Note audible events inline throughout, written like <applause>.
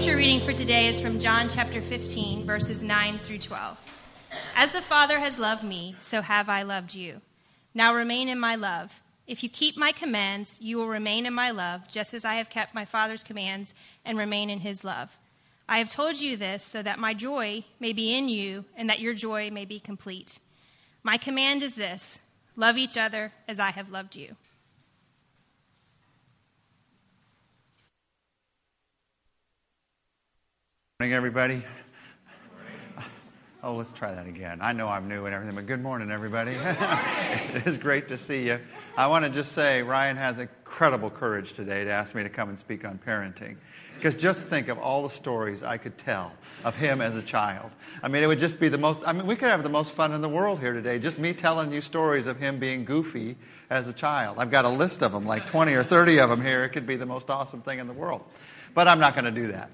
scripture reading for today is from John chapter 15, verses 9 through 12. As the Father has loved me, so have I loved you. Now remain in my love. If you keep my commands, you will remain in my love, just as I have kept my Father's commands and remain in his love. I have told you this so that my joy may be in you and that your joy may be complete. My command is this love each other as I have loved you. Good morning, everybody. Oh, let's try that again. I know I'm new and everything, but good morning, everybody. <laughs> it is great to see you. I want to just say Ryan has incredible courage today to ask me to come and speak on parenting. Because just think of all the stories I could tell of him as a child. I mean, it would just be the most, I mean, we could have the most fun in the world here today. Just me telling you stories of him being goofy as a child. I've got a list of them, like 20 or 30 of them here. It could be the most awesome thing in the world. But I'm not going to do that.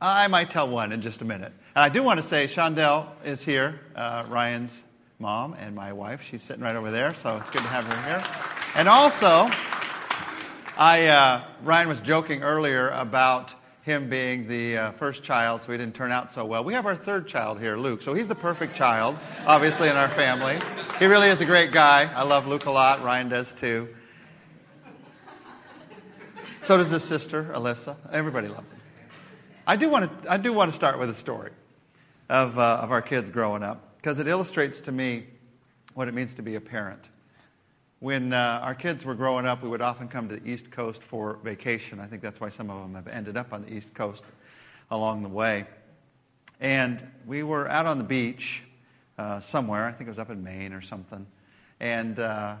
I might tell one in just a minute. And I do want to say Shondell is here, uh, Ryan's mom and my wife. She's sitting right over there, so it's good to have her here. And also, I, uh, Ryan was joking earlier about him being the uh, first child, so he didn't turn out so well. We have our third child here, Luke. So he's the perfect child, obviously, in our family. He really is a great guy. I love Luke a lot. Ryan does too. So does his sister, Alyssa. Everybody loves him. I do want to, I do want to start with a story of, uh, of our kids growing up because it illustrates to me what it means to be a parent. When uh, our kids were growing up, we would often come to the East Coast for vacation. I think that's why some of them have ended up on the East Coast along the way. And we were out on the beach uh, somewhere. I think it was up in Maine or something. And uh,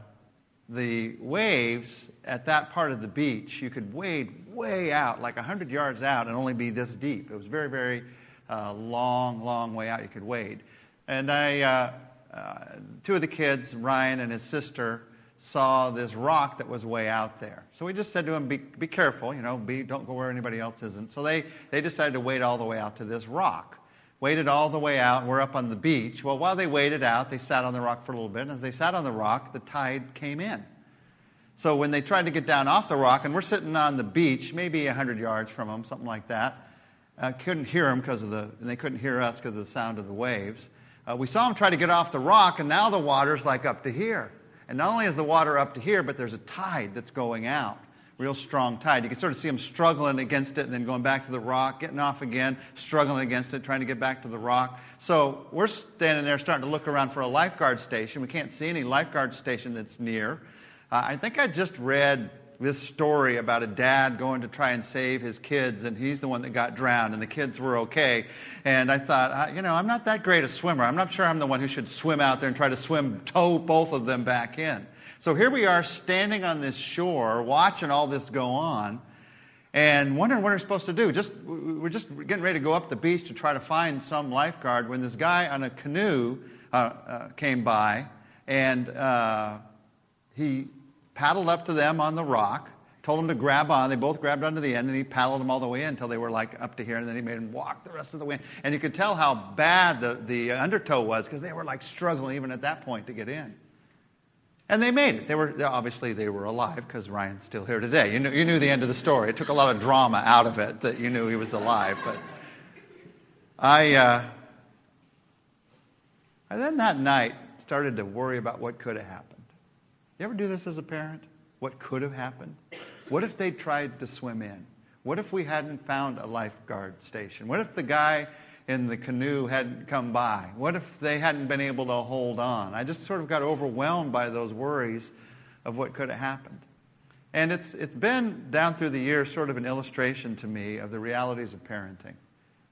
the waves at that part of the beach, you could wade way out, like 100 yards out, and only be this deep. It was very, very uh, long, long way out you could wade. And I, uh, uh, two of the kids, Ryan and his sister, saw this rock that was way out there. So we just said to them, be, be careful, you know, be, don't go where anybody else isn't. So they, they decided to wade all the way out to this rock. Waded all the way out, we're up on the beach. Well, while they waded out, they sat on the rock for a little bit. And as they sat on the rock, the tide came in. So when they tried to get down off the rock, and we're sitting on the beach, maybe 100 yards from them, something like that, uh, couldn't hear them because of the, and they couldn't hear us because of the sound of the waves. Uh, we saw them try to get off the rock, and now the water's like up to here. And not only is the water up to here, but there's a tide that's going out. Real strong tide. You can sort of see them struggling against it and then going back to the rock, getting off again, struggling against it, trying to get back to the rock. So we're standing there starting to look around for a lifeguard station. We can't see any lifeguard station that's near. Uh, I think I just read this story about a dad going to try and save his kids, and he's the one that got drowned, and the kids were okay. And I thought, you know, I'm not that great a swimmer. I'm not sure I'm the one who should swim out there and try to swim, tow both of them back in. So here we are standing on this shore, watching all this go on, and wondering what we're supposed to do. Just we're just getting ready to go up the beach to try to find some lifeguard when this guy on a canoe uh, uh, came by, and uh, he paddled up to them on the rock, told them to grab on. They both grabbed onto the end, and he paddled them all the way in until they were like up to here, and then he made them walk the rest of the way in. And you could tell how bad the, the undertow was because they were like struggling even at that point to get in. And they made it. They were obviously they were alive because Ryan's still here today. You knew, you knew the end of the story. It took a lot of drama out of it that you knew he was alive. But I, uh, and then that night started to worry about what could have happened. You ever do this as a parent? What could have happened? What if they tried to swim in? What if we hadn't found a lifeguard station? What if the guy in the canoe hadn't come by? What if they hadn't been able to hold on? I just sort of got overwhelmed by those worries of what could have happened. And it's, it's been down through the years sort of an illustration to me of the realities of parenting.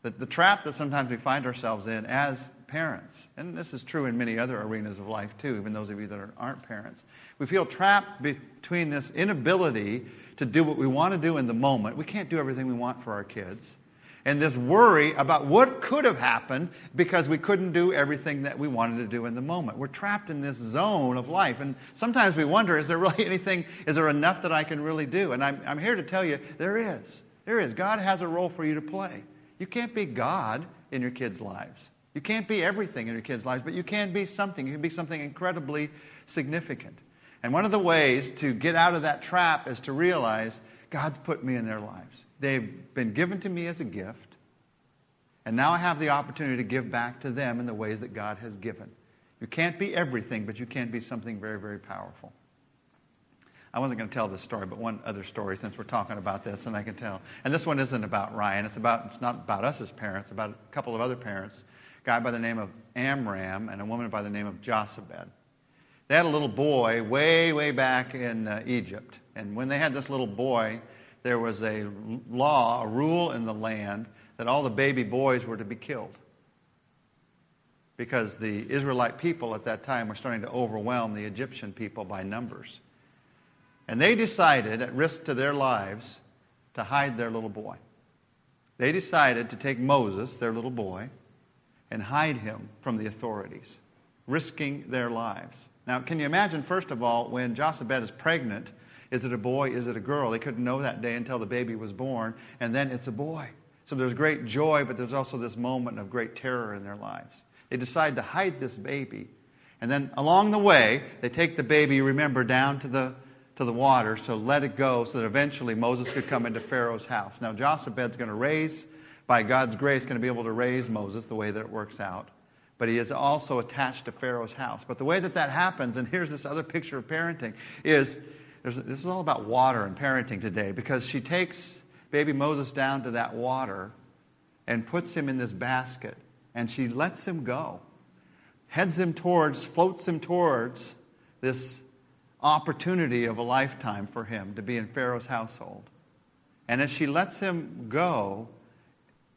That the trap that sometimes we find ourselves in as parents, and this is true in many other arenas of life too, even those of you that aren't parents, we feel trapped between this inability to do what we want to do in the moment. We can't do everything we want for our kids. And this worry about what could have happened because we couldn't do everything that we wanted to do in the moment. We're trapped in this zone of life. And sometimes we wonder is there really <laughs> anything, is there enough that I can really do? And I'm, I'm here to tell you there is. There is. God has a role for you to play. You can't be God in your kids' lives. You can't be everything in your kids' lives, but you can be something. You can be something incredibly significant. And one of the ways to get out of that trap is to realize God's put me in their lives. They've been given to me as a gift. And now I have the opportunity to give back to them in the ways that God has given. You can't be everything, but you can be something very, very powerful. I wasn't going to tell this story, but one other story since we're talking about this, and I can tell. And this one isn't about Ryan. It's about it's not about us as parents. About a couple of other parents, a guy by the name of Amram and a woman by the name of Jochebed. They had a little boy way, way back in uh, Egypt, and when they had this little boy, there was a law, a rule in the land that all the baby boys were to be killed because the Israelite people at that time were starting to overwhelm the Egyptian people by numbers. And they decided, at risk to their lives, to hide their little boy. They decided to take Moses, their little boy, and hide him from the authorities, risking their lives. Now, can you imagine, first of all, when Jochebed is pregnant, is it a boy, is it a girl? They couldn't know that day until the baby was born, and then it's a boy. So there's great joy, but there's also this moment of great terror in their lives. They decide to hide this baby. And then along the way, they take the baby, remember, down to the, to the water, so let it go so that eventually Moses could come into Pharaoh's house. Now, Jochebed's going to raise, by God's grace, going to be able to raise Moses the way that it works out. But he is also attached to Pharaoh's house. But the way that that happens, and here's this other picture of parenting, is this is all about water and parenting today because she takes baby Moses down to that water and puts him in this basket and she lets him go, heads him towards, floats him towards this opportunity of a lifetime for him to be in Pharaoh's household. And as she lets him go,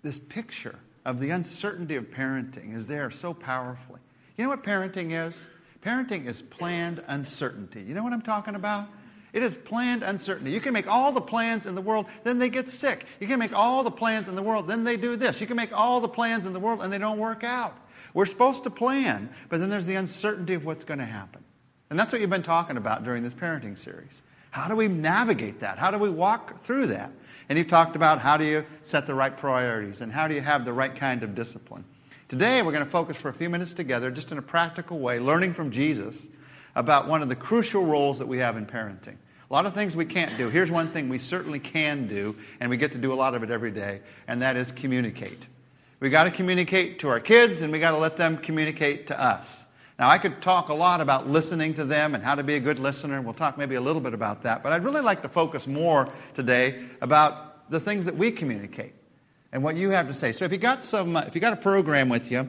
this picture of the uncertainty of parenting is there so powerfully. You know what parenting is? Parenting is planned uncertainty. You know what I'm talking about? It is planned uncertainty. You can make all the plans in the world, then they get sick. You can make all the plans in the world, then they do this. You can make all the plans in the world, and they don't work out. We're supposed to plan, but then there's the uncertainty of what's going to happen. And that's what you've been talking about during this parenting series. How do we navigate that? How do we walk through that? And you've talked about how do you set the right priorities and how do you have the right kind of discipline. Today, we're going to focus for a few minutes together, just in a practical way, learning from Jesus about one of the crucial roles that we have in parenting. A lot of things we can't do. Here's one thing we certainly can do, and we get to do a lot of it every day, and that is communicate. We got to communicate to our kids, and we got to let them communicate to us. Now, I could talk a lot about listening to them and how to be a good listener, and we'll talk maybe a little bit about that, but I'd really like to focus more today about the things that we communicate and what you have to say. So, if you got some, if you got a program with you,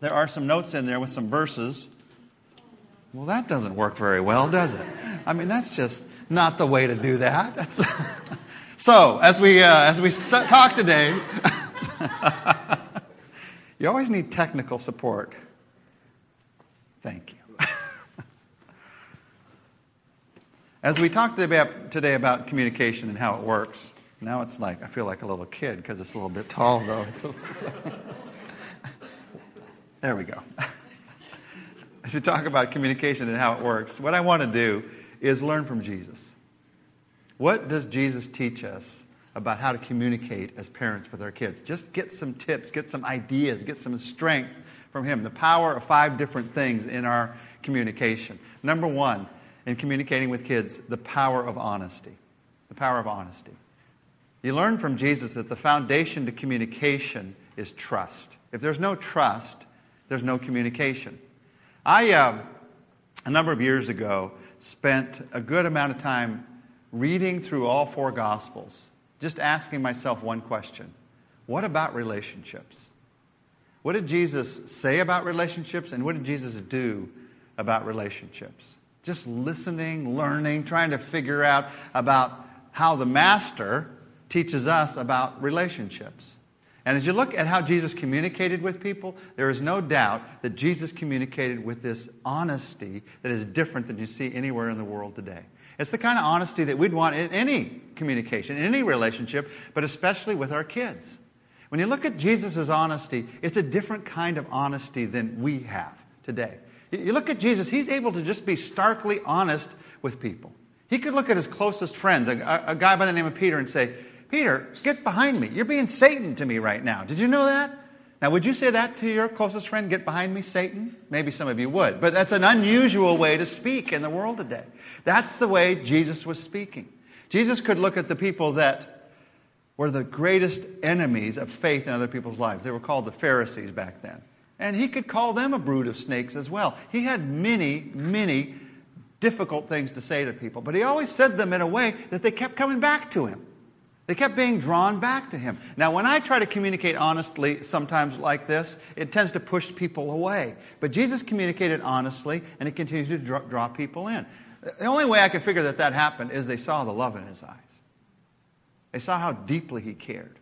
there are some notes in there with some verses well, that doesn't work very well, does it? I mean, that's just not the way to do that. <laughs> so, as we, uh, as we st- talk today, <laughs> you always need technical support. Thank you. <laughs> as we talk today about, today about communication and how it works, now it's like I feel like a little kid because it's a little bit tall, though. there we go as we talk about communication and how it works, what I want to do is learn from Jesus. What does Jesus teach us about how to communicate as parents with our kids? Just get some tips, get some ideas, get some strength from Him. The power of five different things in our communication. Number one, in communicating with kids, the power of honesty. The power of honesty. You learn from Jesus that the foundation to communication is trust. If there's no trust, there's no communication. I, uh, a number of years ago, spent a good amount of time reading through all four Gospels, just asking myself one question What about relationships? What did Jesus say about relationships, and what did Jesus do about relationships? Just listening, learning, trying to figure out about how the Master teaches us about relationships. And as you look at how Jesus communicated with people, there is no doubt that Jesus communicated with this honesty that is different than you see anywhere in the world today. It's the kind of honesty that we'd want in any communication, in any relationship, but especially with our kids. When you look at Jesus' honesty, it's a different kind of honesty than we have today. You look at Jesus, he's able to just be starkly honest with people. He could look at his closest friends, a, a guy by the name of Peter, and say, Peter, get behind me. You're being Satan to me right now. Did you know that? Now, would you say that to your closest friend? Get behind me, Satan? Maybe some of you would. But that's an unusual way to speak in the world today. That's the way Jesus was speaking. Jesus could look at the people that were the greatest enemies of faith in other people's lives. They were called the Pharisees back then. And he could call them a brood of snakes as well. He had many, many difficult things to say to people, but he always said them in a way that they kept coming back to him. They kept being drawn back to him. Now, when I try to communicate honestly, sometimes like this, it tends to push people away. But Jesus communicated honestly, and he continued to draw, draw people in. The only way I could figure that that happened is they saw the love in his eyes. They saw how deeply he cared.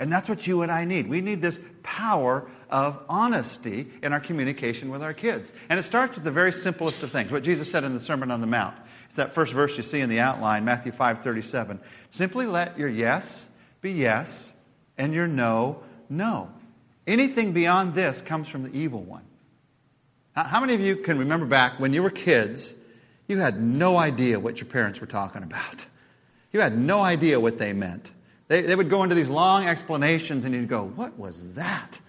And that's what you and I need. We need this power of honesty in our communication with our kids. And it starts with the very simplest of things, what Jesus said in the Sermon on the Mount. It's that first verse you see in the outline, Matthew 5 37. Simply let your yes be yes and your no, no. Anything beyond this comes from the evil one. How many of you can remember back when you were kids, you had no idea what your parents were talking about? You had no idea what they meant. They, they would go into these long explanations, and you'd go, What was that?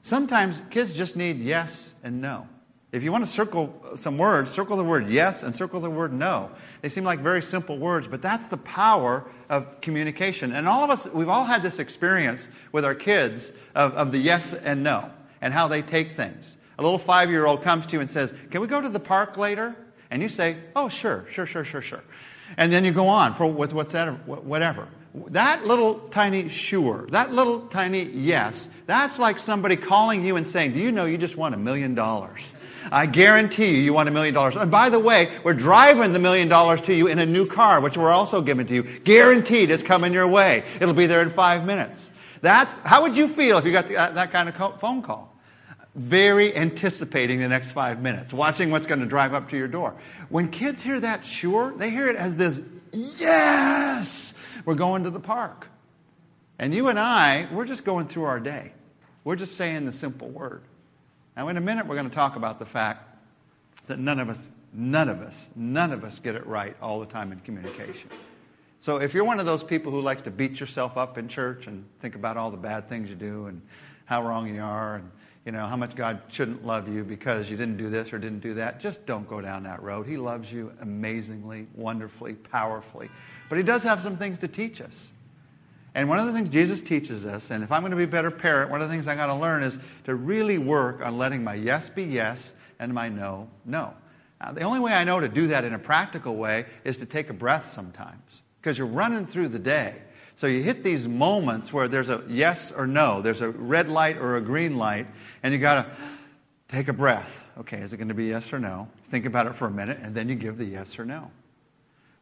Sometimes kids just need yes and no. If you want to circle some words, circle the word yes and circle the word no. They seem like very simple words, but that's the power of communication. And all of us, we've all had this experience with our kids of, of the yes and no and how they take things. A little five year old comes to you and says, Can we go to the park later? And you say, Oh, sure, sure, sure, sure, sure. And then you go on for with whatever. That little tiny sure, that little tiny yes, that's like somebody calling you and saying, Do you know you just won a million dollars? I guarantee you, you want a million dollars. And by the way, we're driving the million dollars to you in a new car, which we're also giving to you. Guaranteed it's coming your way. It'll be there in five minutes. That's, how would you feel if you got the, uh, that kind of phone call? Very anticipating the next five minutes, watching what's going to drive up to your door. When kids hear that sure, they hear it as this, yes, we're going to the park. And you and I, we're just going through our day. We're just saying the simple word. Now, in a minute, we're going to talk about the fact that none of us, none of us, none of us get it right all the time in communication. So if you're one of those people who likes to beat yourself up in church and think about all the bad things you do and how wrong you are and you know how much God shouldn't love you because you didn't do this or didn't do that, just don't go down that road. He loves you amazingly, wonderfully, powerfully. But he does have some things to teach us. And one of the things Jesus teaches us, and if I'm going to be a better parent, one of the things I got to learn is to really work on letting my yes be yes and my no, no. Now, the only way I know to do that in a practical way is to take a breath sometimes because you're running through the day. So you hit these moments where there's a yes or no, there's a red light or a green light, and you got to take a breath. Okay, is it going to be yes or no? Think about it for a minute, and then you give the yes or no.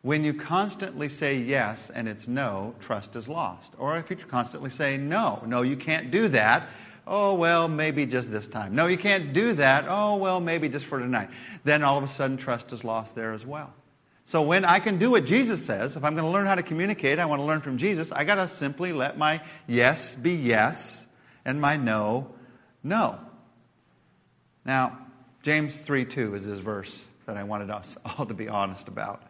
When you constantly say yes and it's no, trust is lost. Or if you constantly say no, no, you can't do that. Oh, well, maybe just this time. No, you can't do that. Oh, well, maybe just for tonight. Then all of a sudden, trust is lost there as well. So when I can do what Jesus says, if I'm going to learn how to communicate, I want to learn from Jesus, I got to simply let my yes be yes and my no, no. Now, James 3 2 is this verse that I wanted us <laughs> all to be honest about.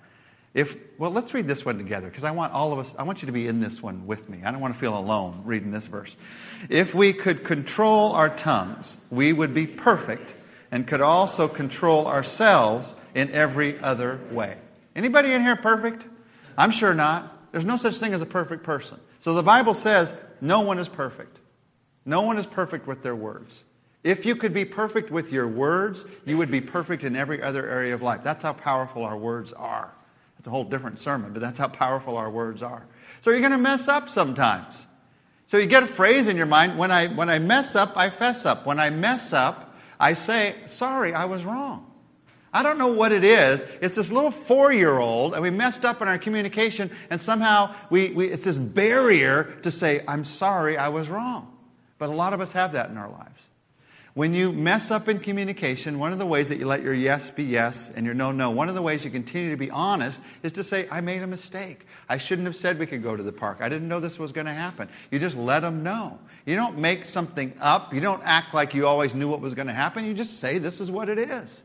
If, well, let's read this one together because I want all of us, I want you to be in this one with me. I don't want to feel alone reading this verse. If we could control our tongues, we would be perfect and could also control ourselves in every other way. Anybody in here perfect? I'm sure not. There's no such thing as a perfect person. So the Bible says no one is perfect. No one is perfect with their words. If you could be perfect with your words, you would be perfect in every other area of life. That's how powerful our words are. A whole different sermon, but that's how powerful our words are. So you're going to mess up sometimes. So you get a phrase in your mind when I, when I mess up, I fess up. When I mess up, I say, sorry, I was wrong. I don't know what it is. It's this little four year old, and we messed up in our communication, and somehow we, we, it's this barrier to say, I'm sorry, I was wrong. But a lot of us have that in our lives. When you mess up in communication, one of the ways that you let your yes be yes and your no, no, one of the ways you continue to be honest is to say, I made a mistake. I shouldn't have said we could go to the park. I didn't know this was going to happen. You just let them know. You don't make something up. You don't act like you always knew what was going to happen. You just say, this is what it is.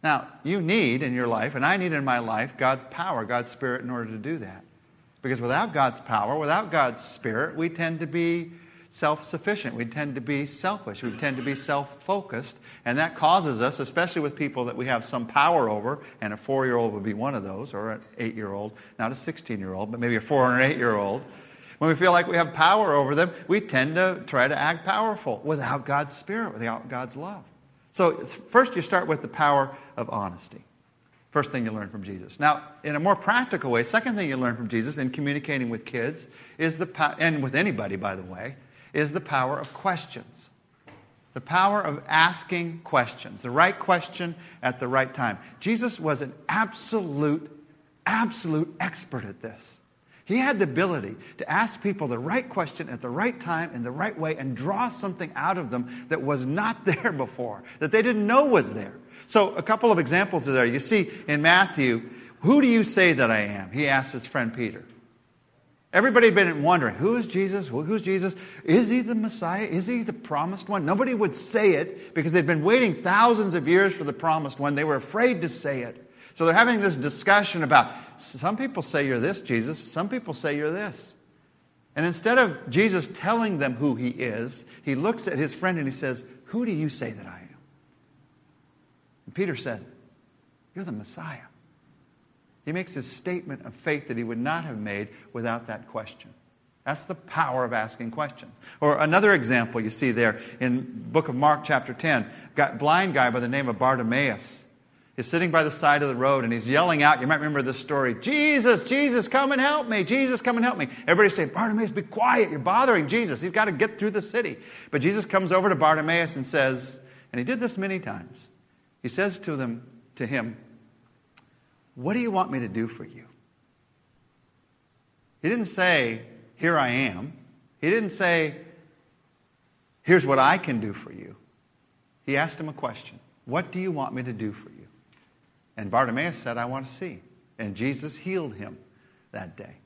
Now, you need in your life, and I need in my life, God's power, God's Spirit in order to do that. Because without God's power, without God's Spirit, we tend to be self sufficient. We tend to be selfish. We tend to be self focused. And that causes us, especially with people that we have some power over, and a four year old would be one of those, or an eight year old, not a 16 year old, but maybe a four or an eight year old. When we feel like we have power over them, we tend to try to act powerful without God's Spirit, without God's love. So, first you start with the power of honesty. First thing you learn from Jesus. Now, in a more practical way, second thing you learn from Jesus in communicating with kids is the and with anybody, by the way, is the power of questions. The power of asking questions, the right question at the right time. Jesus was an absolute, absolute expert at this. He had the ability to ask people the right question at the right time in the right way and draw something out of them that was not <laughs> there before, that they didn't know was there. So, a couple of examples are there. You see in Matthew, who do you say that I am? He asked his friend Peter. Everybody had been wondering, who is Jesus? Who's Jesus? Is he the Messiah? Is he the promised one? Nobody would say it because they'd been waiting thousands of years for the promised one. They were afraid to say it. So they're having this discussion about some people say you're this, Jesus. Some people say you're this. And instead of Jesus telling them who he is, he looks at his friend and he says, Who do you say that I am? And Peter says, You're the Messiah. He makes his statement of faith that he would not have made without that question. That's the power of asking questions. Or another example you see there in book of Mark chapter 10, got blind guy by the name of Bartimaeus. He's sitting by the side of the road and he's yelling out. You might remember this story Jesus, Jesus, come and help me. Jesus, come and help me. Everybody say, Bartimaeus, be quiet. You're bothering Jesus. He's got to get through the city. But Jesus comes over to Bartimaeus and says, and he did this many times. He says to them, to him, What do you want me to do for you? He didn't say, Here I am. He didn't say, Here's what I can do for you. He asked him a question What do you want me to do for you? And Bartimaeus said, I want to see. And Jesus healed him that day.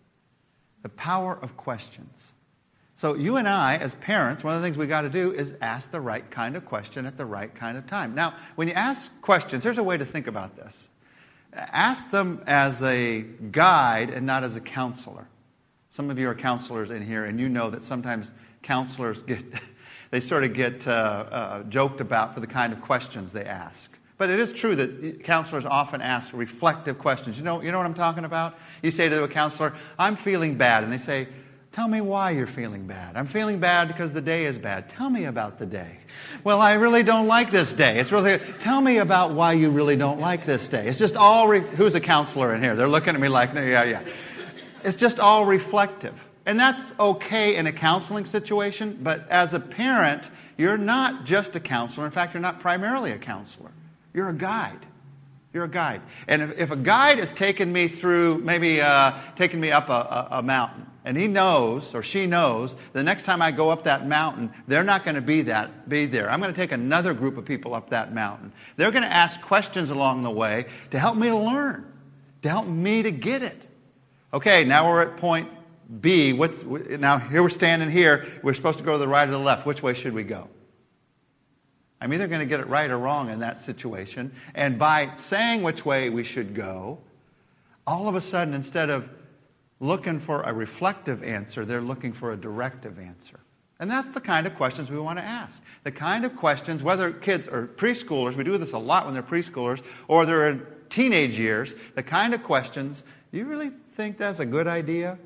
The power of questions. So, you and I, as parents, one of the things we got to do is ask the right kind of question at the right kind of time. Now, when you ask questions, there's a way to think about this. Ask them as a guide and not as a counselor. Some of you are counselors in here, and you know that sometimes counselors get, <laughs> they sort of get uh, uh, joked about for the kind of questions they ask. But it is true that counselors often ask reflective questions. You know, you know what I'm talking about? You say to a counselor, I'm feeling bad. And they say, Tell me why you're feeling bad. I'm feeling bad because the day is bad. Tell me about the day. Well, I really don't like this day. It's really, tell me about why you really don't like this day. It's just all, re- who's a counselor in here? They're looking at me like, no, yeah, yeah. It's just all reflective. And that's okay in a counseling situation, but as a parent, you're not just a counselor. In fact, you're not primarily a counselor. You're a guide. You're a guide. And if, if a guide has taken me through, maybe uh, taken me up a, a, a, mountain, and he knows or she knows the next time I go up that mountain, they're not going to be, that, be there. I'm going to take another group of people up that mountain. They're going to ask questions along the way to help me to learn, to help me to get it. Okay, now we're at point B. What's, now, here we're standing here. We're supposed to go to the right or the left. Which way should we go? I'm either going to get it right or wrong in that situation. And by saying which way we should go, all of a sudden, instead of looking for a reflective answer, they're looking for a directive answer. And that's the kind of questions we want to ask. The kind of questions, whether kids are preschoolers, we do this a lot when they're preschoolers, or they're in teenage years, the kind of questions, do you really think that's a good idea?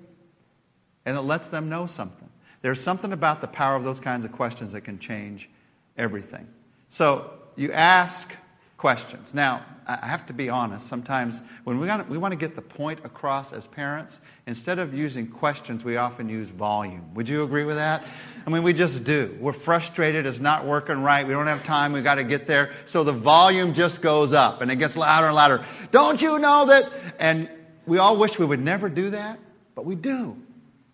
And it lets them know something. There's something about the power of those kinds of questions that can change everything. So you ask questions. Now, I have to be honest. Sometimes when we want, to, we want to get the point across as parents, instead of using questions, we often use volume. Would you agree with that? I mean, we just do. We're frustrated. It's not working right. We don't have time. We've got to get there. So the volume just goes up and it gets louder and louder. Don't you know that? And we all wish we would never do that, but we do.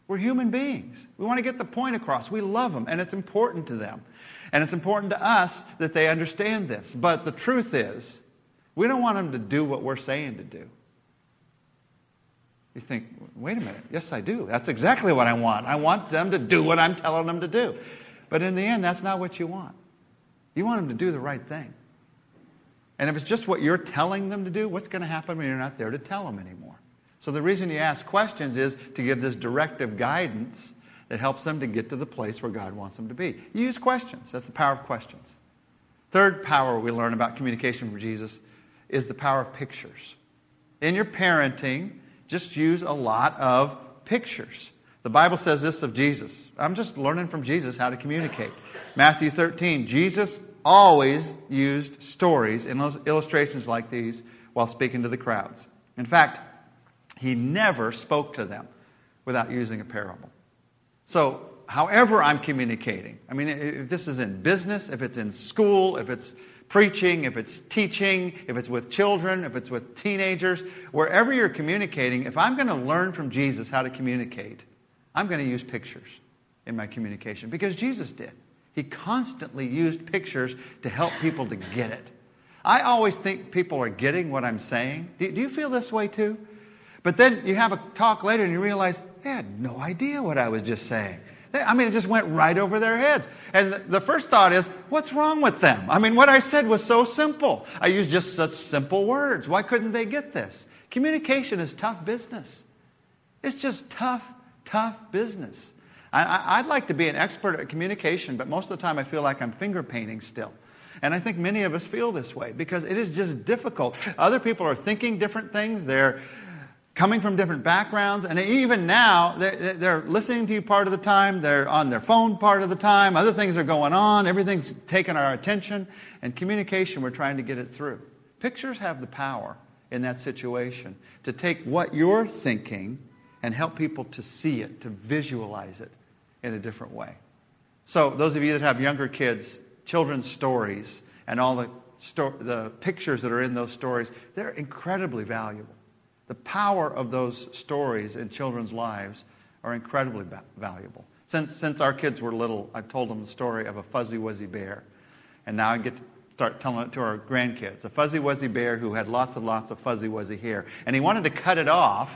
We're human beings. We want to get the point across. We love them, and it's important to them. And it's important to us that they understand this. But the truth is, we don't want them to do what we're saying to do. You think, wait a minute, yes, I do. That's exactly what I want. I want them to do what I'm telling them to do. But in the end, that's not what you want. You want them to do the right thing. And if it's just what you're telling them to do, what's going to happen when you're not there to tell them anymore? So the reason you ask questions is to give this directive guidance that helps them to get to the place where God wants them to be. You use questions. That's the power of questions. Third power we learn about communication from Jesus is the power of pictures. In your parenting, just use a lot of pictures. The Bible says this of Jesus. I'm just learning from Jesus how to communicate. Matthew 13, Jesus always used stories and illustrations like these while speaking to the crowds. In fact, he never spoke to them without using a parable. So, however I'm communicating, I mean, if this is in business, if it's in school, if it's preaching, if it's teaching, if it's with children, if it's with teenagers, wherever you're communicating, if I'm going to learn from Jesus how to communicate, I'm going to use pictures in my communication because Jesus did. He constantly used pictures to help people to get it. I always think people are getting what I'm saying. Do, you feel this way too? But then you have a talk later and you realize they had no idea what I was just saying. I mean, it just went right over their heads. And the first thought is, what's wrong with them? I mean, what I said was so simple. I used just such simple words. Why couldn't they get this? Communication is tough business. It's just tough, tough business. I, would like to be an expert at communication, but most of the time I feel like I'm finger painting still. And I think many of us feel this way because it is just difficult. Other people are thinking different things. They're coming from different backgrounds. And even now, they're, they're, listening to you part of the time, they're on their phone part of the time, other things are going on, everything's taking our attention. And communication, we're trying to get it through. Pictures have the power in that situation to take what you're thinking and help people to see it, to visualize it in a different way. So, those of you that have younger kids, children's stories and all the, sto- the pictures that are in those stories, they're incredibly valuable. The power of those stories in children's lives are incredibly ba- valuable. Since, since our kids were little, I've told them the story of a fuzzy wuzzy bear. And now I get to start telling it to our grandkids. A fuzzy wuzzy bear who had lots and lots of fuzzy wuzzy hair. And he wanted to cut it off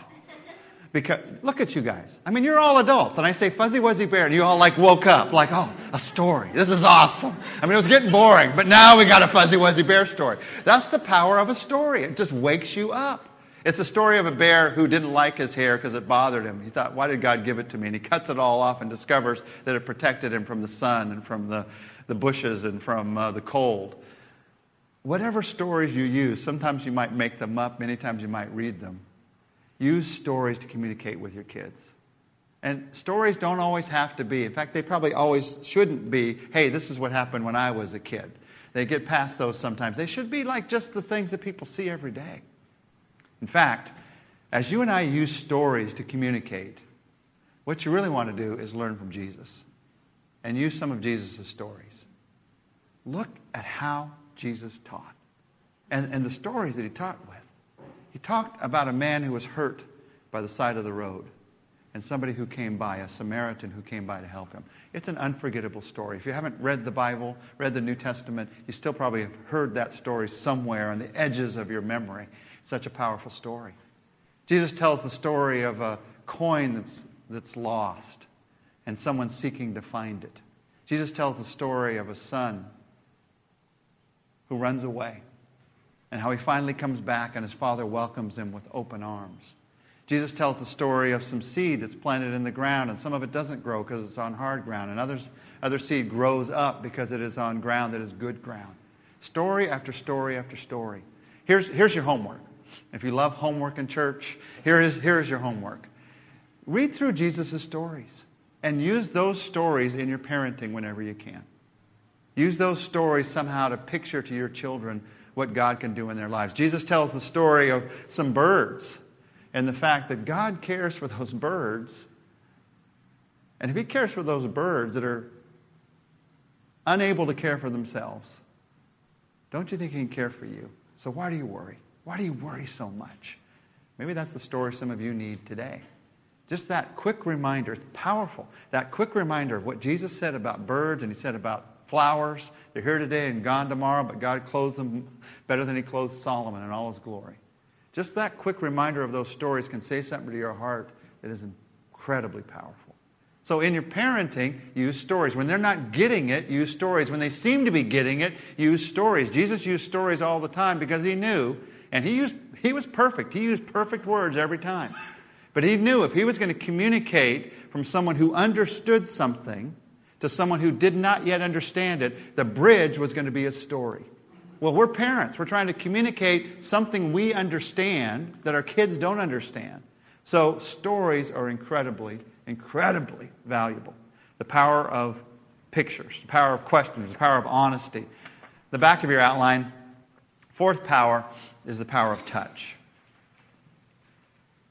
because look at you guys. I mean, you're all adults, and I say fuzzy wuzzy bear, and you all like woke up, like, oh, a story. This is awesome. I mean, it was getting boring, but now we got a fuzzy wuzzy bear story. That's the power of a story. It just wakes you up. It's a story of a bear who didn't like his hair because it bothered him. He thought, why did God give it to me? And he cuts it all off and discovers that it protected him from the sun and from the, the bushes and from uh, the cold. Whatever stories you use, sometimes you might make them up, many times you might read them. Use stories to communicate with your kids. And stories don't always have to be, in fact, they probably always shouldn't be, hey, this is what happened when I was a kid. They get past those sometimes. They should be like just the things that people see every day. In fact, as you and I use stories to communicate, what you really want to do is learn from Jesus and use some of Jesus' stories. Look at how Jesus taught and, and the stories that he taught with. He talked about a man who was hurt by the side of the road and somebody who came by, a Samaritan who came by to help him. It's an unforgettable story. If you haven't read the Bible, read the New Testament, you still probably have heard that story somewhere on the edges of your memory such a powerful story. Jesus tells the story of a coin that's, that's lost and someone seeking to find it. Jesus tells the story of a son who runs away and how he finally comes back and his father welcomes him with open arms. Jesus tells the story of some seed that's planted in the ground, and some of it doesn't grow because it's on hard ground, and others, other seed grows up because it is on ground that is good ground. Story after story after story. Here's, here's your homework. If you love homework in church, here is, here is your homework. Read through Jesus' stories and use those stories in your parenting whenever you can. Use those stories somehow to picture to your children what God can do in their lives. Jesus tells the story of some birds and the fact that God cares for those birds. And if He cares for those birds that are unable to care for themselves, don't you think He can care for you? So why do you worry? Why do you worry so much? Maybe that's the story some of you need today. Just that quick reminder, powerful, that quick reminder of what Jesus said about birds and he said about flowers. They're here today and gone tomorrow, but God clothes them better than he clothed Solomon in all his glory. Just that quick reminder of those stories can say something to your heart that is incredibly powerful. So in your parenting, use stories. When they're not getting it, use stories. When they seem to be getting it, use stories. Jesus used stories all the time because he knew and he, used, he was perfect. He used perfect words every time. But he knew if he was going to communicate from someone who understood something to someone who did not yet understand it, the bridge was going to be a story. Well, we're parents. We're trying to communicate something we understand that our kids don't understand. So, stories are incredibly incredibly valuable. The power of pictures, the power of questions, the power of honesty. The back of your outline, fourth power is the power of touch.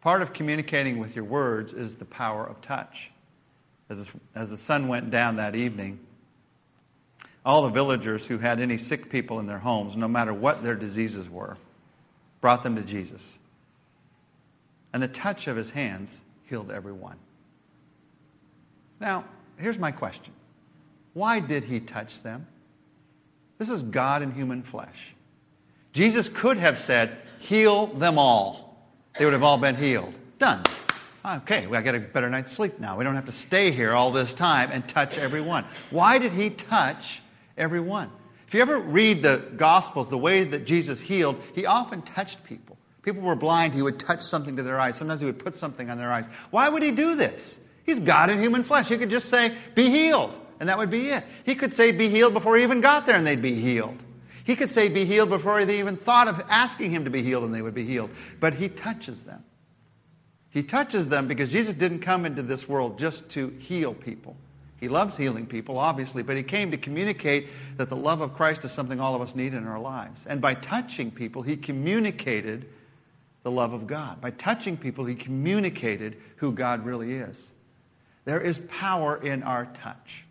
Part of communicating with your words is the power of touch. As, as the sun went down that evening, all the villagers who had any sick people in their homes, no matter what their diseases were, brought them to Jesus. And the touch of his hands healed everyone. Now, here's my question Why did he touch them? This is God in human flesh. Jesus could have said, Heal them all. They would have all been healed. Done. Okay, well, I get a better night's sleep now. We don't have to stay here all this time and touch everyone. Why did he touch everyone? If you ever read the Gospels, the way that Jesus healed, he often touched people. People were blind, he would touch something to their eyes. Sometimes he would put something on their eyes. Why would he do this? He's God in human flesh. He could just say, Be healed, and that would be it. He could say, Be healed before he even got there, and they'd be healed. He could say, Be healed before they even thought of asking him to be healed, and they would be healed. But he touches them. He touches them because Jesus didn't come into this world just to heal people. He loves healing people, obviously, but he came to communicate that the love of Christ is something all of us need in our lives. And by touching people, he communicated the love of God. By touching people, he communicated who God really is. There is power in our touch.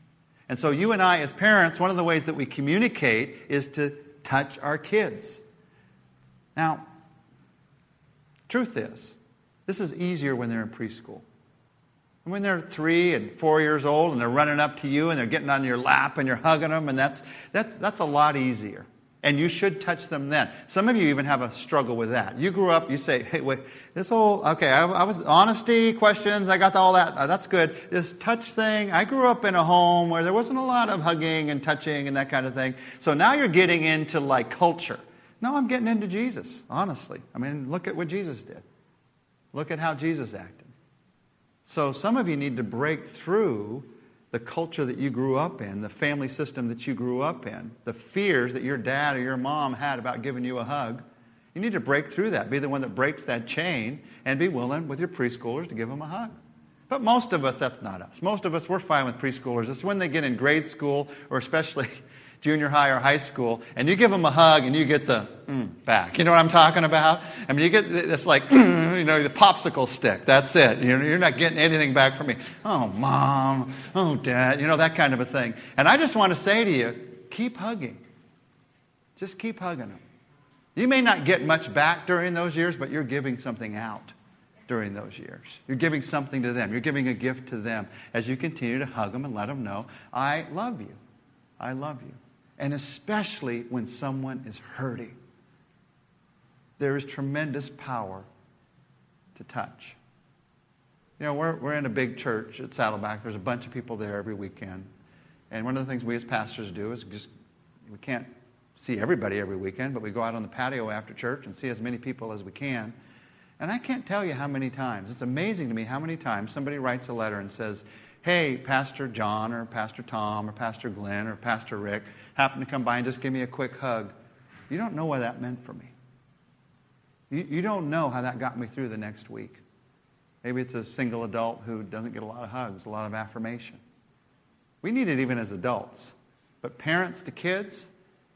And so, you and I, as parents, one of the ways that we communicate is to touch our kids. Now, truth is, this is easier when they're in preschool. When they're three and four years old and they're running up to you and they're getting on your lap and you're hugging them, and that's, that's, that's a lot easier. And you should touch them then. Some of you even have a struggle with that. You grew up, you say, hey, wait, this whole, okay, I, I was, honesty, questions, I got all that. Uh, that's good. This touch thing, I grew up in a home where there wasn't a lot of hugging and touching and that kind of thing. So now you're getting into like culture. No, I'm getting into Jesus, honestly. I mean, look at what Jesus did. Look at how Jesus acted. So some of you need to break through the culture that you grew up in, the family system that you grew up in, the fears that your dad or your mom had about giving you a hug. You need to break through that. Be the one that breaks that chain and be willing with your preschoolers to give them a hug. But most of us, that's not us. Most of us, we're fine with preschoolers. It's when they get in grade school or especially junior high or high school, and you give them a hug and you get the mm, back. You know what I'm talking about? I mean, you get this like, mm, <clears throat> you know, the popsicle stick. That's it. You're not getting anything back from me. Oh, mom. Oh, dad. You know, that kind of a thing. And I just want to say to you, keep hugging. Just keep hugging them. You may not get much back during those years, but you're giving something out during those years. You're giving something to them. You're giving a gift to them as you continue to hug them and let them know, I love you. I love you and especially when someone is hurting. There is tremendous power to touch. You know, we're, we're in a big church at Saddleback. There's a bunch of people there every weekend. And one of the things we as pastors do is just, we can't see everybody every weekend, but we go out on the patio after church and see as many people as we can. And I can't tell you how many times, it's amazing to me how many times somebody writes a letter and says, Hey, Pastor John or Pastor Tom or Pastor Glenn or Pastor Rick, happened to come by and just give me a quick hug. You don't know what that meant for me. You, you don't know how that got me through the next week. Maybe it's a single adult who doesn't get a lot of hugs, a lot of affirmation. We need it even as adults. But parents to kids,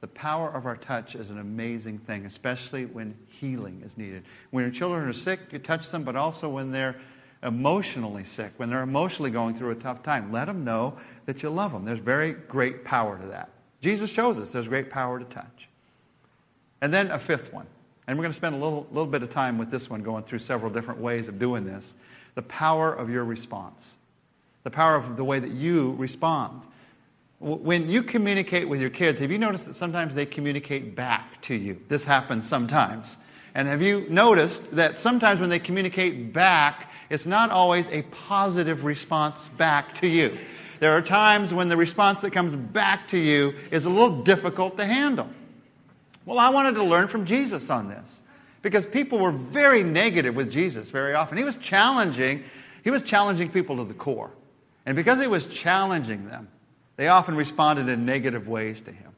the power of our touch is an amazing thing, especially when healing is needed. When your children are sick, you touch them, but also when they're emotionally sick, when they're emotionally going through a tough time, let them know that you love them. There's very great power to that. Jesus shows us there's great power to touch. And then a fifth one. And we're going to spend a little, little bit of time with this one, going through several different ways of doing this. The power of your response. The power of the way that you respond. When you communicate with your kids, have you noticed that sometimes they communicate back to you? This happens sometimes. And have you noticed that sometimes when they communicate back, it's not always a positive response back to you? There are times when the response that comes back to you is a little difficult to handle. Well, I wanted to learn from Jesus on this because people were very negative with Jesus very often. He was challenging, he was challenging people to the core. And because he was challenging them, they often responded in negative ways to him.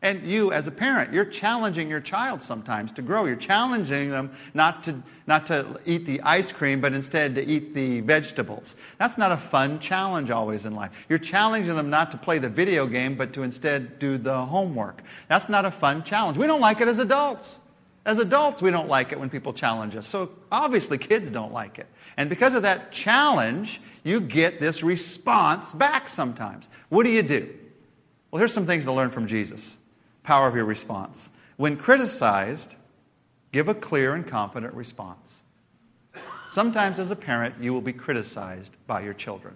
And you, as a parent, you're challenging your child sometimes to grow. You're challenging them not to, not to eat the ice cream, but instead to eat the vegetables. That's not a fun challenge always in life. You're challenging them not to play the video game, but to instead do the homework. That's not a fun challenge. We don't like it as adults. As adults, we don't like it when people challenge us. So obviously, kids don't like it. And because of that challenge, you get this response back sometimes. What do you do? Well, here's some things to learn from Jesus power of your response. When criticized, give a clear and confident response. Sometimes, as a parent, you will be criticized by your children.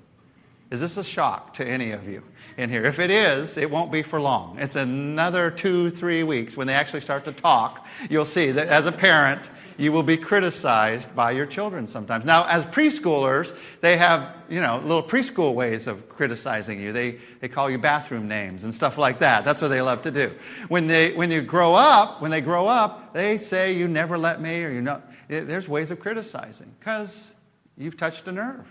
Is this a shock to any of you in here? If it is, it won't be for long. It's another two, three weeks when they actually start to talk. You'll see that as a parent, you will be criticized by your children sometimes. Now, as preschoolers, they have, you know, little preschool ways of criticizing you. They, they call you bathroom names and stuff like that. That's what they love to do. When, they, when you grow up, when they grow up, they say, you never let me, or you know, eh, there's ways of criticizing because you've touched a nerve.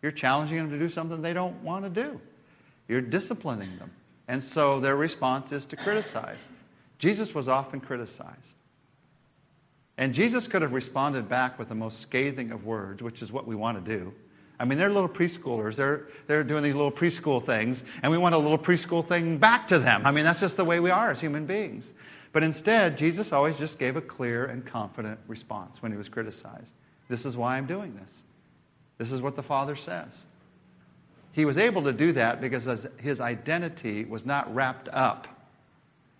You're challenging them to do something they don't want to do. You're disciplining them. And so their response is to criticize. Jesus was often criticized. And Jesus could have responded back with the most scathing of words, which is what we want to do. I mean, they're little preschoolers. They're, they're doing these little preschool things, and we want a little preschool thing back to them. I mean, that's just the way we are as human beings. But instead, Jesus always just gave a clear and confident response when he was criticized. This is why I'm doing this. This is what the Father says. He was able to do that because his identity was not wrapped up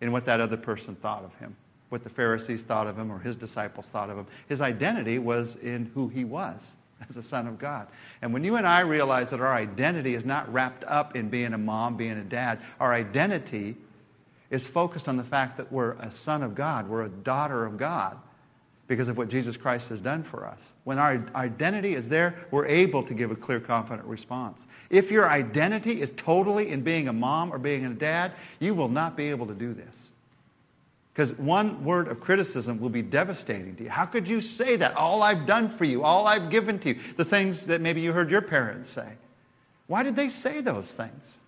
in what that other person thought of him what the Pharisees thought of him or his disciples thought of him. His identity was in who he was as a son of God. And when you and I realize that our identity is not wrapped up in being a mom, being a dad, our identity is focused on the fact that we're a son of God, we're a daughter of God because of what Jesus Christ has done for us. When our identity is there, we're able to give a clear, confident response. If your identity is totally in being a mom or being a dad, you will not be able to do this. Because one word of criticism will be devastating to you. How could you say that? All I've done for you, all I've given to you, the things that maybe you heard your parents say. Why did they say those things?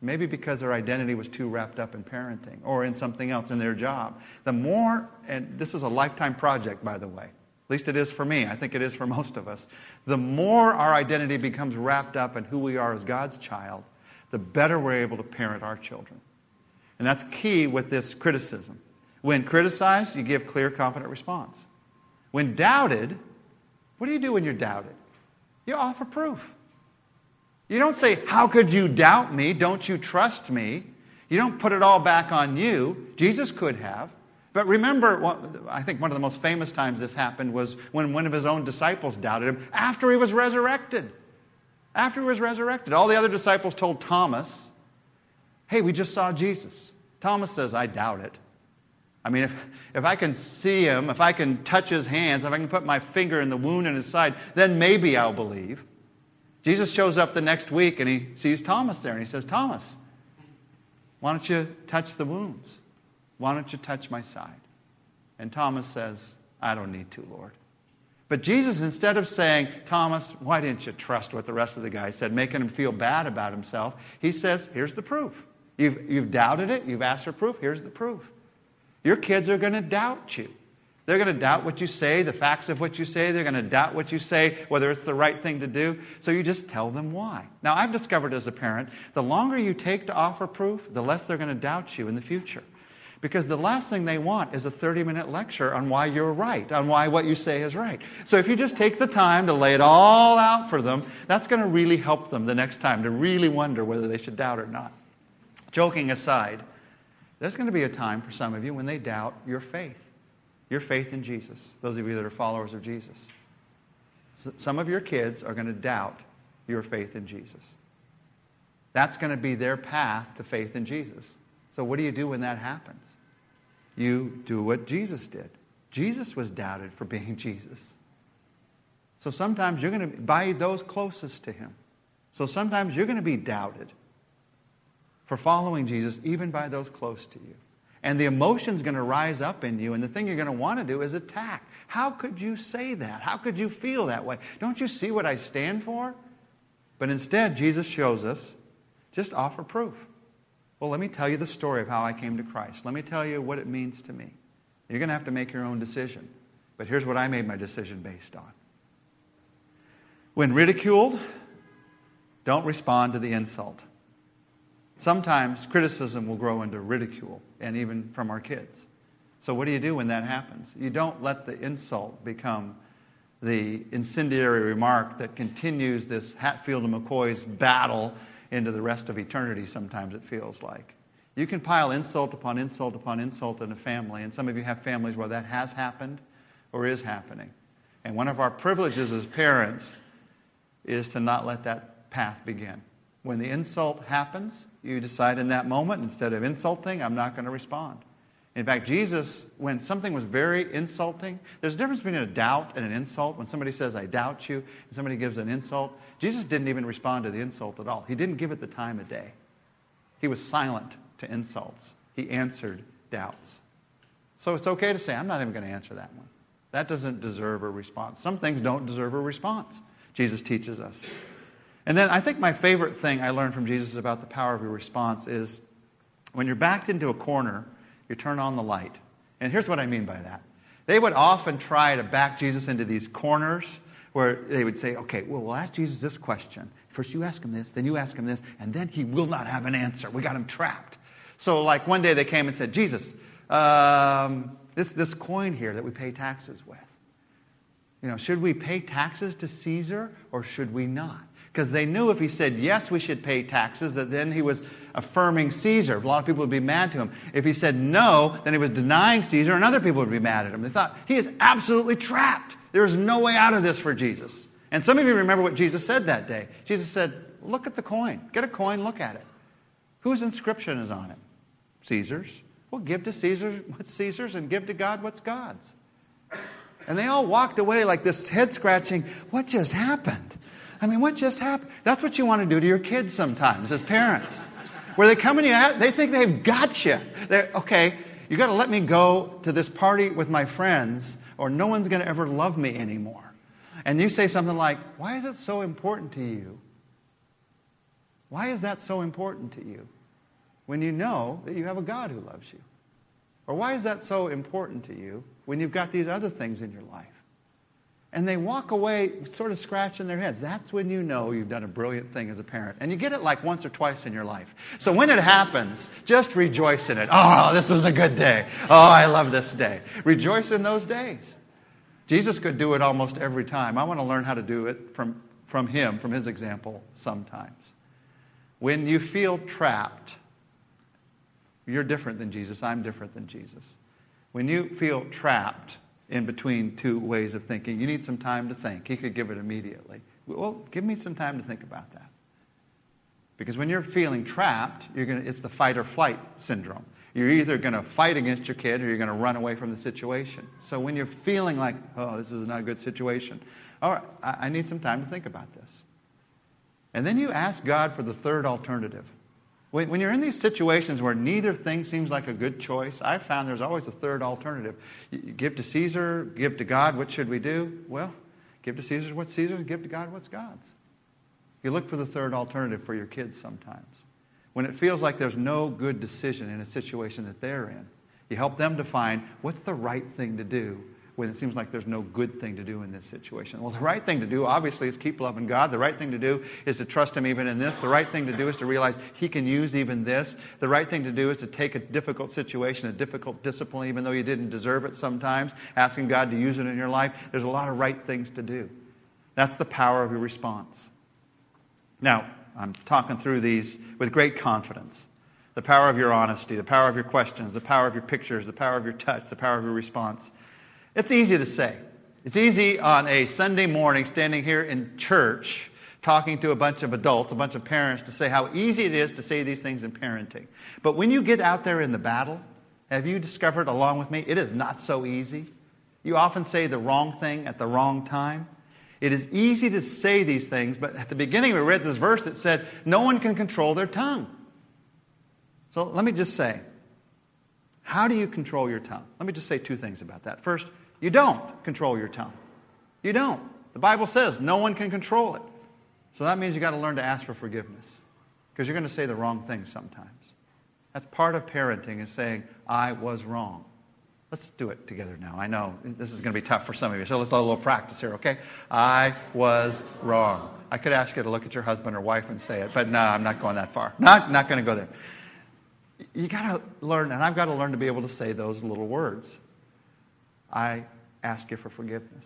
Maybe because their identity was too wrapped up in parenting or in something else in their job. The more, and this is a lifetime project, by the way, at least it is for me, I think it is for <laughs> most of us. The more our identity becomes wrapped up in who we are as God's child, the better we're able to parent our children. And that's key with this criticism. When criticized, you give clear, confident response. When doubted, what do you do when you're doubted? You offer proof. You don't say, How could you doubt me? Don't you trust me? You don't put it all back on you. Jesus could have. But remember, I think one of the most famous times this happened was when one of his own disciples doubted him after he was resurrected. After he was resurrected. All the other disciples told Thomas, Hey, we just saw Jesus. Thomas says, I doubt it. I mean, if, if I can see him, if I can touch his hands, if I can put my finger in the wound in his side, then maybe I'll believe. Jesus shows up the next week and he sees Thomas there and he says, Thomas, why don't you touch the wounds? Why don't you touch my side? And Thomas says, I don't need to, Lord. But Jesus, instead of saying, Thomas, why didn't you trust what the rest of the guy said, making him feel bad about himself, he says, Here's the proof. You've, you've doubted it, you've asked for proof, here's the proof. Your kids are going to doubt you. They're going to doubt what you say, the facts of what you say. They're going to doubt what you say, whether it's the right thing to do. So you just tell them why. Now, I've discovered as a parent, the longer you take to offer proof, the less they're going to doubt you in the future. Because the last thing they want is a 30 minute lecture on why you're right, on why what you say is right. So if you just take the time to lay it all out for them, that's going to really help them the next time to really wonder whether they should doubt or not. Joking aside, there's going to be a time for some of you when they doubt your faith, your faith in Jesus, those of you that are followers of Jesus. So some of your kids are going to doubt your faith in Jesus. That's going to be their path to faith in Jesus. So, what do you do when that happens? You do what Jesus did. Jesus was doubted for being <laughs> Jesus. So sometimes you're going to, by those closest to him. So sometimes you're going to be doubted for following Jesus, even by those close to you. And the emotion's going to rise up in you, and the thing you're going to want to do is attack. How could you say that? How could you feel that way? Don't you see what I stand for? But instead, Jesus shows us just offer proof. Well, let me tell you the story of how I came to Christ. Let me tell you what it means to me. You're going to have to make your own decision. But here's what I made my decision based on. When ridiculed, don't respond to the insult. Sometimes criticism will grow into ridicule, and even from our kids. So, what do you do when that happens? You don't let the insult become the incendiary remark that continues this Hatfield and McCoy's battle into the rest of eternity, sometimes it feels like. You can pile insult upon insult upon insult in a family, and some of you have families where that has happened or is happening. And one of our privileges as parents is to not let that path begin. When the insult happens, you decide in that moment, instead of insulting, I'm not going to respond. In fact, Jesus, when something was very insulting, there's a difference between a doubt and an insult. When somebody says, I doubt you, and somebody gives an insult, Jesus didn't even respond to the insult at all. He didn't give it the time of day. He was silent to insults, he answered doubts. So it's okay to say, I'm not even going to answer that one. That doesn't deserve a response. Some things don't deserve a response, Jesus teaches us. And then I think my favorite thing I learned from Jesus about the power of your response is when you're backed into a corner, you turn on the light. And here's what I mean by that. They would often try to back Jesus into these corners where they would say, okay, well, we'll ask Jesus this question. First you ask him this, then you ask him this, and then he will not have an answer. We got him trapped. So, like one day they came and said, Jesus, um, this, this coin here that we pay taxes with, you know, should we pay taxes to Caesar or should we not? Because they knew if he said, yes, we should pay taxes, that then he was affirming Caesar. A lot of people would be mad to him. If he said no, then he was denying Caesar, and other people would be mad at him. They thought, he is absolutely trapped. There is no way out of this for Jesus. And some of you remember what Jesus said that day. Jesus said, look at the coin. Get a coin, look at it. Whose inscription is on it? Caesar's. Well, give to Caesar what's Caesar's and give to God what's God's. And they all walked away like this head scratching, what just happened? I mean, what just happened? That's what you want to do to your kids sometimes as parents. Where they come and you, they think they've got you. They're, okay, you got to let me go to this party with my friends, or no one's going to ever love me anymore. And you say something like, Why is it so important to you? Why is that so important to you when you know that you have a God who loves you? Or why is that so important to you when you've got these other things in your life? And they walk away sort of scratching their heads. That's when you know you've done a brilliant thing as a parent. And you get it like once or twice in your life. So when it happens, just rejoice in it. Oh, this was a good day. Oh, I love this day. Rejoice in those days. Jesus could do it almost every time. I want to learn how to do it from, from him, from his example, sometimes. When you feel trapped, you're different than Jesus. I'm different than Jesus. When you feel trapped, in between two ways of thinking. You need some time to think. He could give it immediately. Well, give me some time to think about that. Because when you're feeling trapped, you're gonna, it's the fight or flight syndrome. You're either going to fight against your kid or you're going to run away from the situation. So when you're feeling like, oh, this is not a good situation, all right, I, I need some time to think about this. And then you ask God for the third alternative. When, when, you're in these situations where neither thing seems like a good choice, I've found there's always a third alternative. You give to Caesar, give to God, what should we do? Well, give to Caesar what's Caesar's, give to God what's God's. You look for the third alternative for your kids sometimes. When it feels like there's no good decision in a situation that they're in, you help them to find what's the right thing to do when it seems like there's no good thing to do in this situation. Well, the right thing to do, obviously, is keep loving God. The right thing to do is to trust Him even in this. The right thing to do is to realize He can use even this. The right thing to do is to take a difficult situation, a difficult discipline, even though you didn't deserve it sometimes, asking God to use it in your life. There's a lot of right things to do. That's the power of your response. Now, I'm talking through these with great confidence. The power of your honesty, the power of your questions, the power of your pictures, the power of your touch, the power of your response. It's easy to say. It's easy on a Sunday morning standing here in church talking to a bunch of adults, a bunch of parents, to say how easy it is to say these things in parenting. But when you get out there in the battle, have you discovered along with me, it is not so easy? You often say the wrong thing at the wrong time. It is easy to say these things, but at the beginning we read this verse that said, No one can control their tongue. So let me just say, how do you control your tongue? Let me just say two things about that. First, you don't control your tongue. You don't. The Bible says no one can control it. So that means you got to learn to ask for forgiveness because you're going to say the wrong thing sometimes. That's part of parenting is saying, I was wrong. Let's do it together now. I know this is going to be tough for some of you, so let's do a little practice here, okay? I was wrong. I could ask you to look at your husband or wife and say it, but no, I'm not going that far. Not, not going to go there. You got to learn, and I've got to learn to be able to say those little words. I ask you for forgiveness.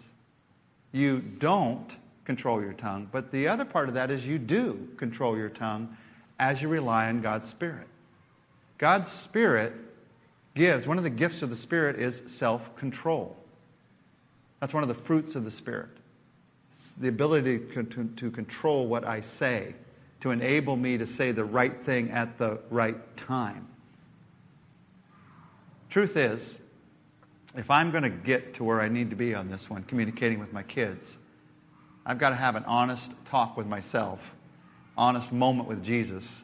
You don't control your tongue, but the other part of that is you do control your tongue as you rely on God's Spirit. God's Spirit gives, one of the gifts of the Spirit is self control. That's one of the fruits of the Spirit. the ability to, to, to, control what I say, to enable me to say the right thing at the right time. Truth is, if I'm going to get to where I need to be on this one, communicating with my kids, I've got to have an honest talk with myself, honest moment with Jesus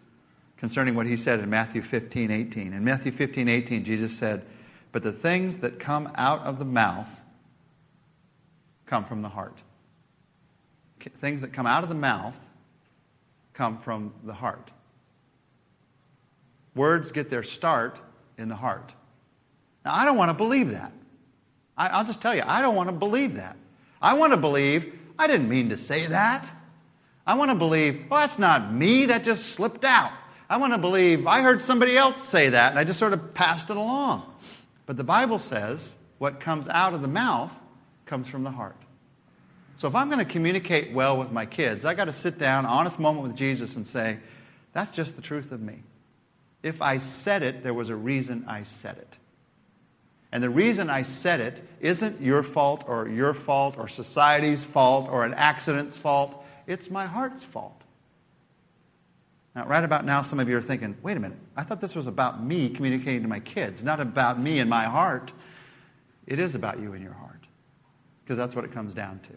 concerning what he said in Matthew 15, 18. In Matthew 15, 18, Jesus said, But the things that come out of the mouth come from the heart. Things that come out of the mouth come from the heart. Words get their start in the heart. Now, I don't want to believe that. I, will just tell you, I don't want to believe that. I want to believe, I didn't mean to say that. I want to believe, well, that's not me, that just slipped out. I want to believe I heard somebody else say that and I just sort of passed it along. But the Bible says what comes out of the mouth comes from the heart. So if I'm going to communicate well with my kids, I got to sit down, honest moment with Jesus and say, that's just the truth of me. If I said it, there was a reason I said it. And the reason I said it isn't your fault or your fault or society's fault or an accident's fault. It's my heart's fault. Now, right about now, some of you are thinking, wait a minute, I thought this was about me communicating to my kids, not about me and my heart. It is about you and your heart, because that's what it comes down to.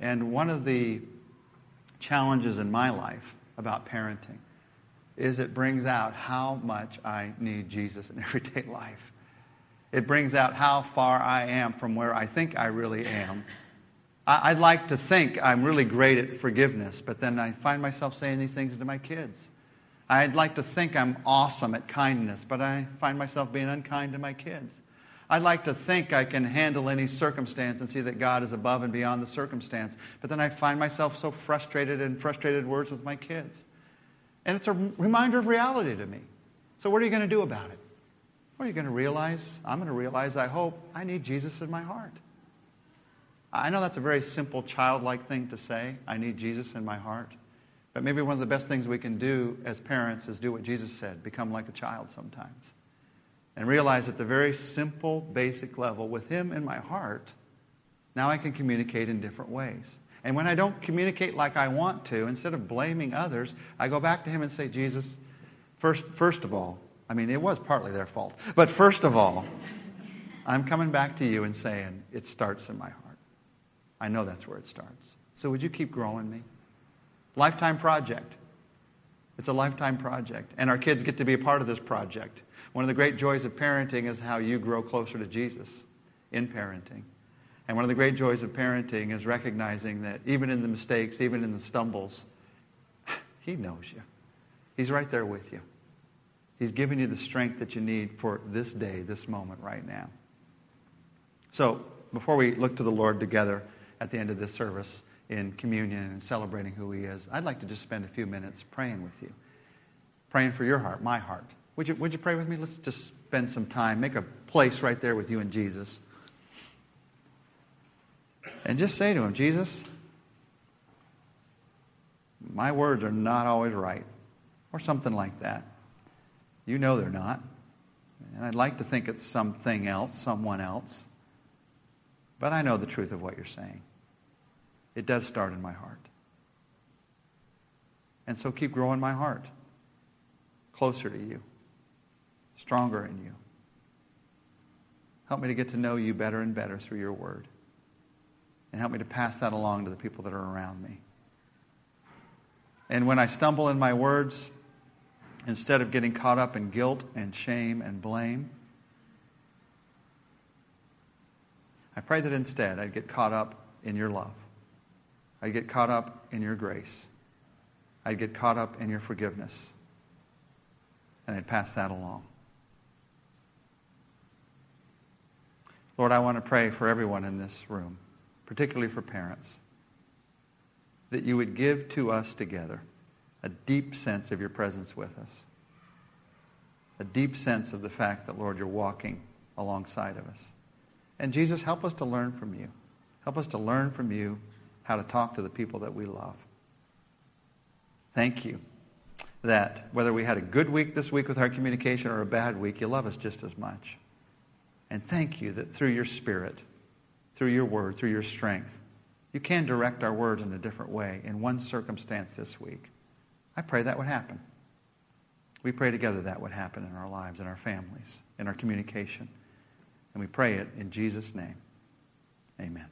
And one of the challenges in my life about parenting is it brings out how much I need Jesus in <laughs> everyday life. It brings out how far I am from where I think I really am I'd like to think I'm really great at forgiveness, but then I find myself saying these things to my kids. I'd like to think I'm awesome at kindness, but I find myself being unkind to my kids. I'd like to think I can handle any circumstance and see that God is above and beyond the circumstance, but then I find myself so frustrated in frustrated words with my kids. And it's a reminder of reality to me. So, what are you going to do about it? Are you going to realize? I'm going to realize, I hope, I need Jesus in my heart. I know that's a very simple, childlike thing to say. I need Jesus in my heart. But maybe one of the best things we can do as parents is do what Jesus said become like a child sometimes. And realize at the very simple, basic level, with Him in my heart, now I can communicate in different ways. And when I don't communicate like I want to, instead of blaming others, I go back to Him and say, Jesus, first, first of all, I mean, it was partly their fault, but first of all, I'm coming back to you and saying, it starts in my heart. I know that's where it starts. So would you keep growing me? Lifetime project. It's a lifetime project. And our kids get to be a part of this project. One of the great joys of parenting is how you grow closer to Jesus in parenting. And one of the great joys of parenting is recognizing that even in the mistakes, even in the stumbles, <sighs> He knows you. He's right there with you. He's giving you the strength that you need for this day, this moment right now. So, before we look to the Lord together, at the end of this service in communion and celebrating who He is, I'd like to just spend a few minutes praying with you, praying for your heart, my heart. Would you, would you pray with me? Let's just spend some time, make a place right there with you and Jesus. And just say to Him, Jesus, my words are not always right, or something like that. You know they're not. And I'd like to think it's something else, someone else. But I know the truth of what you're saying. It does start in my heart. And so keep growing my heart closer to you, stronger in you. Help me to get to know you better and better through your word. And help me to pass that along to the people that are around me. And when I stumble in my words, instead of getting caught up in guilt and shame and blame, I pray that instead I'd get caught up in your love. I'd get caught up in your grace. I'd get caught up in your forgiveness. and I'd pass that along. Lord, I want to pray for everyone in this room, particularly for parents, that you would give to us together a deep sense of your presence with us, a deep sense of the fact that, Lord, you're walking alongside of us. And Jesus, help us to learn from you. Help us to learn from you how to talk to the people that we love. Thank you that whether we had a good week this week with our communication or a bad week, you love us just as much. And thank you that through your Spirit, through your word, through your strength, you can direct our words in a different way in one circumstance this week. I pray that would happen. We pray together that would happen in our lives, in our families, in our communication. And we pray it in Jesus' name. Amen.